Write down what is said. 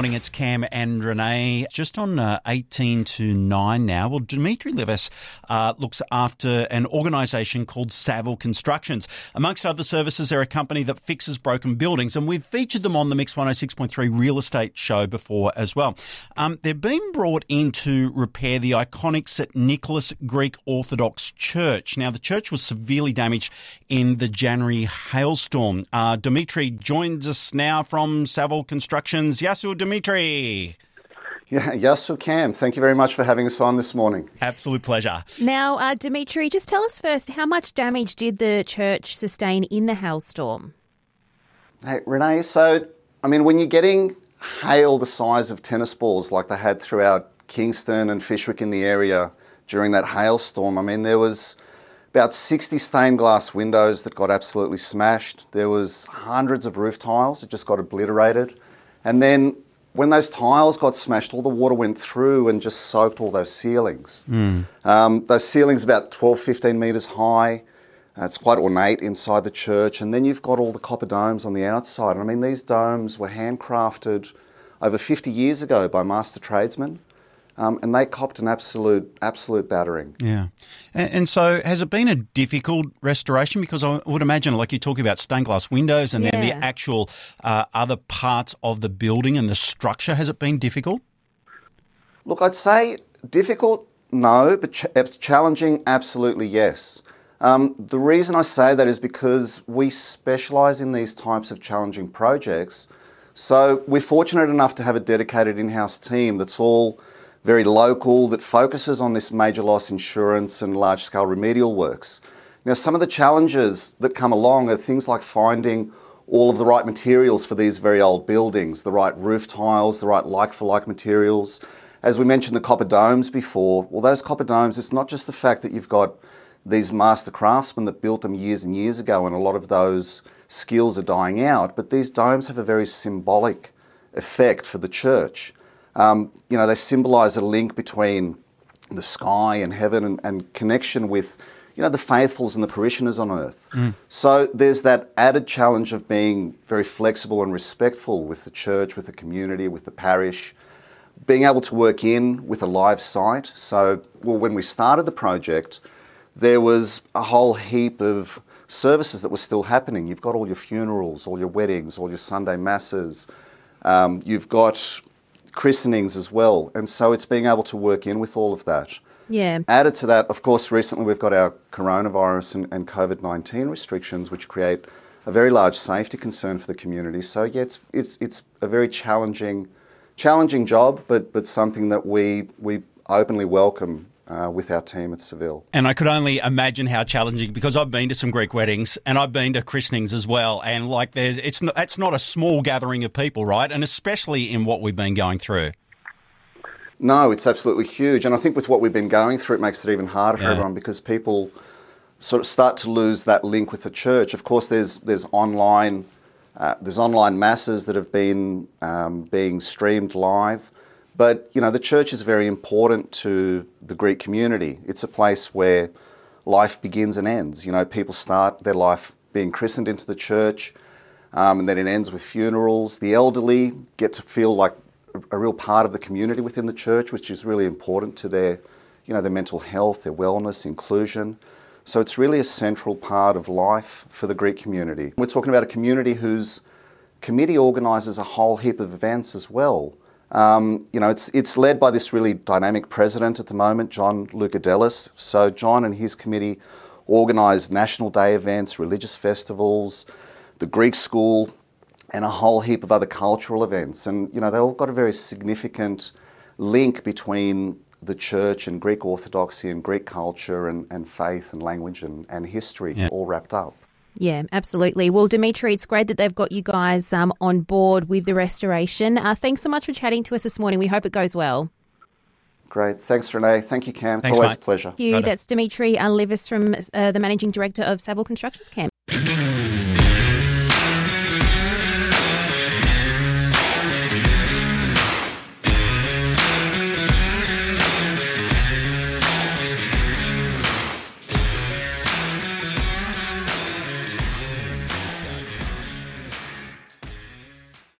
morning. It's Cam and Renee. Just on uh, 18 to 9 now. Well, Dimitri Livas uh, looks after an organisation called Saville Constructions. Amongst other services, they're a company that fixes broken buildings, and we've featured them on the Mix 106.3 real estate show before as well. Um, they've been brought in to repair the iconic St Nicholas Greek Orthodox Church. Now, the church was severely damaged in the January hailstorm. Uh, Dimitri joins us now from Saville Constructions. Yasu Dimitri. Yeah, Yasu Cam, thank you very much for having us on this morning. Absolute pleasure. Now, uh, Dimitri, just tell us first how much damage did the church sustain in the hailstorm? Hey, Renee, so, I mean, when you're getting hail the size of tennis balls like they had throughout Kingston and Fishwick in the area during that hailstorm, I mean, there was about 60 stained glass windows that got absolutely smashed. There was hundreds of roof tiles that just got obliterated. And then when those tiles got smashed, all the water went through and just soaked all those ceilings. Mm. Um, those ceilings about 12, 15 metres high. Uh, it's quite ornate inside the church. And then you've got all the copper domes on the outside. I mean, these domes were handcrafted over 50 years ago by master tradesmen. Um, and they copped an absolute absolute battering. Yeah, and, and, so has it been a difficult restoration? Because I would imagine, like you're talking about stained glass windows, and yeah. then the actual uh, other parts of the building and the structure. Has it been difficult? Look, I'd say difficult, no, but ch- challenging, absolutely yes. Um, the reason I say that is because we specialise in these types of challenging projects. So we're fortunate enough to have a dedicated in-house team that's all very local, that focuses on this major loss insurance and large scale remedial works. Now, some of the challenges that come along are things like finding all of the right materials for these very old buildings, the right roof tiles, the right like for like materials. As we mentioned the copper domes before, well, those copper domes, it's not just the fact that you've got these master craftsmen that built them years and years ago, and a lot of those skills are dying out, but these domes have a very symbolic effect for the church. Um, you know, they symbolize a link between the sky and heaven and, and, connection with, you know, the faithfuls and the parishioners on earth. Mm. So there's that added challenge of being very flexible and respectful with the church, with the community, with the parish, being able to work in with a live site. So, well, when we started the project, there was a whole heap of services that were still happening. You've got all your funerals, all your weddings, all your Sunday masses. Um, you've got christenings as well. And so it's being able to work in with all of that. Yeah. Added to that, of course, recently we've got our coronavirus and, and COVID 19 restrictions, which create a very large safety concern for the community. So, yeah, it's, it's, it's a very challenging, challenging job, but, but something that we, we openly welcome uh, with our team at Seville. And I could only imagine how challenging because I've been to some Greek weddings and I've been to christenings as well. And like, there's it's not, that's not a small gathering of people, right? And especially in what we've been going through. No, it's absolutely huge. And I think with what we've been going through, it makes it even harder yeah. for everyone because people sort of start to lose that link with the church. Of course, there's there's online uh, there's online masses that have been um, being streamed live. But you know, the church is very important to the Greek community. It's a place where life begins and ends. You know, people start their life being christened into the church, um, and then it ends with funerals. The elderly get to feel like a, real part of the community within the church, which is really important to their, you know, their mental health, their wellness, inclusion. So it's really a central part of life for the Greek community. We're talking about a community whose committee organises a whole heap of events as well. Um, you know, it's, it's led by this really dynamic president at the moment, John Lukadelis. So John and his committee organise National Day events, religious festivals, the Greek school, and a whole heap of other cultural events. And, you know, they've all got a very significant link between the church and Greek orthodoxy and Greek culture and, and faith and language and, and history yeah. all wrapped up. Yeah, absolutely. Well, Dimitri, it's great that they've got you guys um, on board with the restoration. Uh, thanks so much for chatting to us this morning. We hope it goes well. Great. Thanks, Renee. Thank you, Cam. Thanks, it's always mate. a pleasure. Thank you. That's Dimitri Livas from uh, the Managing Director of Saville Constructions Cam.